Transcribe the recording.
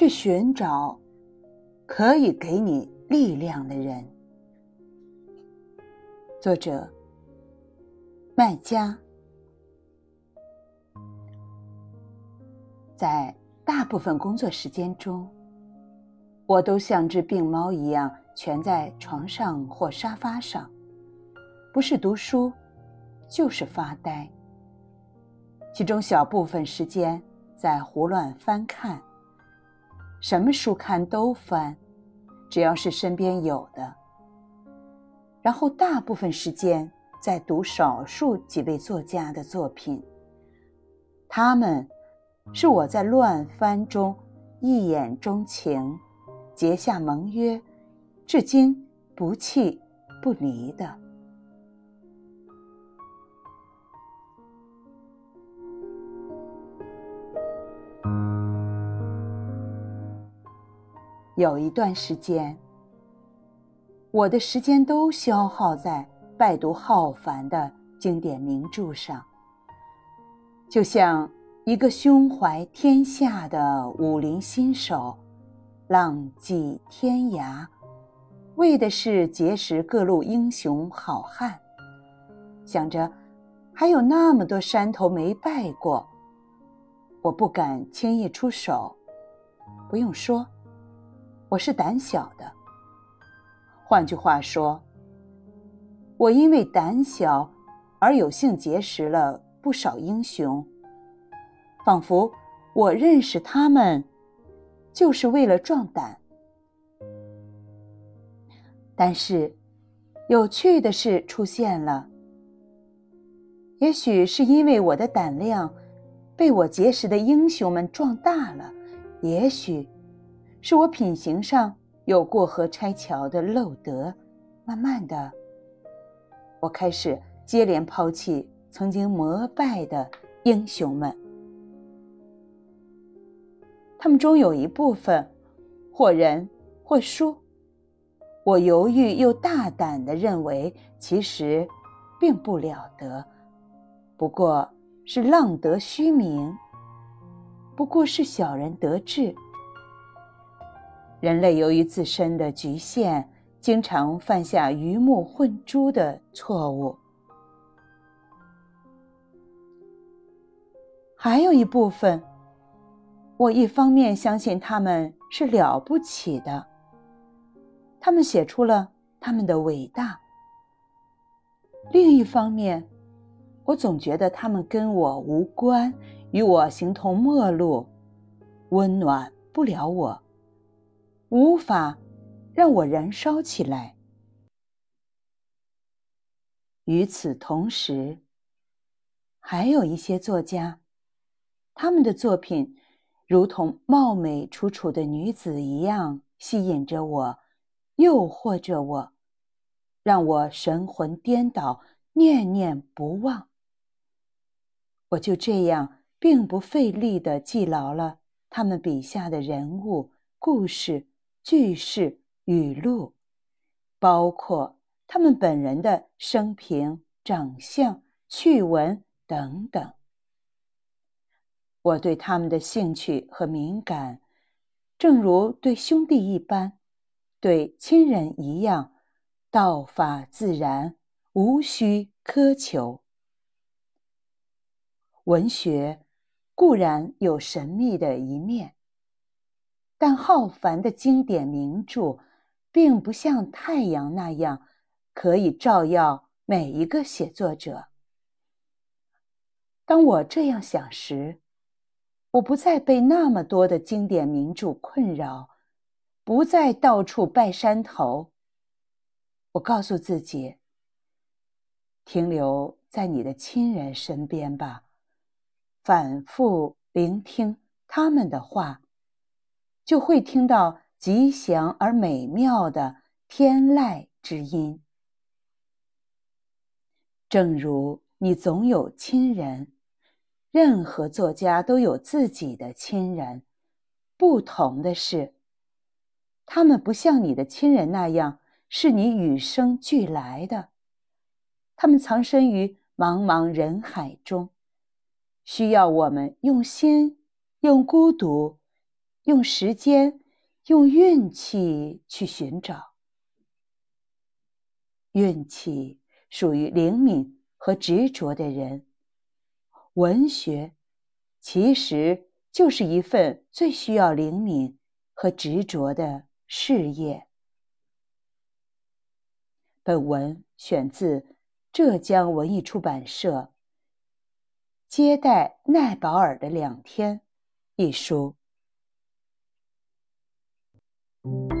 去寻找可以给你力量的人。作者：麦家。在大部分工作时间中，我都像只病猫一样蜷在床上或沙发上，不是读书，就是发呆。其中小部分时间在胡乱翻看。什么书刊都翻，只要是身边有的。然后大部分时间在读少数几位作家的作品。他们，是我在乱翻中一眼钟情，结下盟约，至今不弃不离的。有一段时间，我的时间都消耗在拜读浩繁的经典名著上，就像一个胸怀天下的武林新手，浪迹天涯，为的是结识各路英雄好汉，想着还有那么多山头没拜过，我不敢轻易出手。不用说。我是胆小的。换句话说，我因为胆小而有幸结识了不少英雄，仿佛我认识他们就是为了壮胆。但是，有趣的事出现了。也许是因为我的胆量被我结识的英雄们壮大了，也许。是我品行上有过河拆桥的漏德，慢慢的，我开始接连抛弃曾经膜拜的英雄们。他们中有一部分，或人或书，我犹豫又大胆的认为，其实并不了得，不过是浪得虚名，不过是小人得志。人类由于自身的局限，经常犯下鱼目混珠的错误。还有一部分，我一方面相信他们是了不起的，他们写出了他们的伟大；另一方面，我总觉得他们跟我无关，与我形同陌路，温暖不了我。无法让我燃烧起来。与此同时，还有一些作家，他们的作品如同貌美楚楚的女子一样，吸引着我，诱惑着我，让我神魂颠倒，念念不忘。我就这样并不费力的记牢了他们笔下的人物故事。句式、语录，包括他们本人的生平、长相、趣闻等等。我对他们的兴趣和敏感，正如对兄弟一般，对亲人一样，道法自然，无需苛求。文学固然有神秘的一面。但浩繁的经典名著，并不像太阳那样可以照耀每一个写作者。当我这样想时，我不再被那么多的经典名著困扰，不再到处拜山头。我告诉自己：停留在你的亲人身边吧，反复聆听他们的话。就会听到吉祥而美妙的天籁之音。正如你总有亲人，任何作家都有自己的亲人。不同的是，他们不像你的亲人那样是你与生俱来的，他们藏身于茫茫人海中，需要我们用心、用孤独、用时间、用运气去寻找。运气。属于灵敏和执着的人，文学其实就是一份最需要灵敏和执着的事业。本文选自浙江文艺出版社《接待奈保尔的两天》一书。you